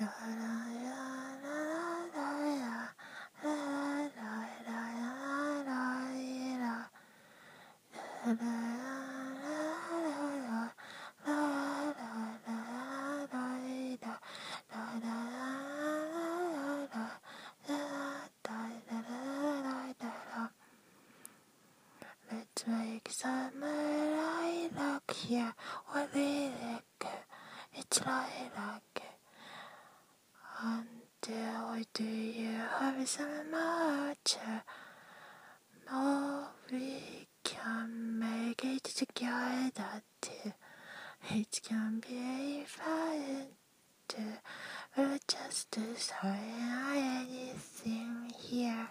Let's make summer lilac here, or lilac, it's lilac. Do you have some much more we can make it together too. It can be fun to we're just say anything here.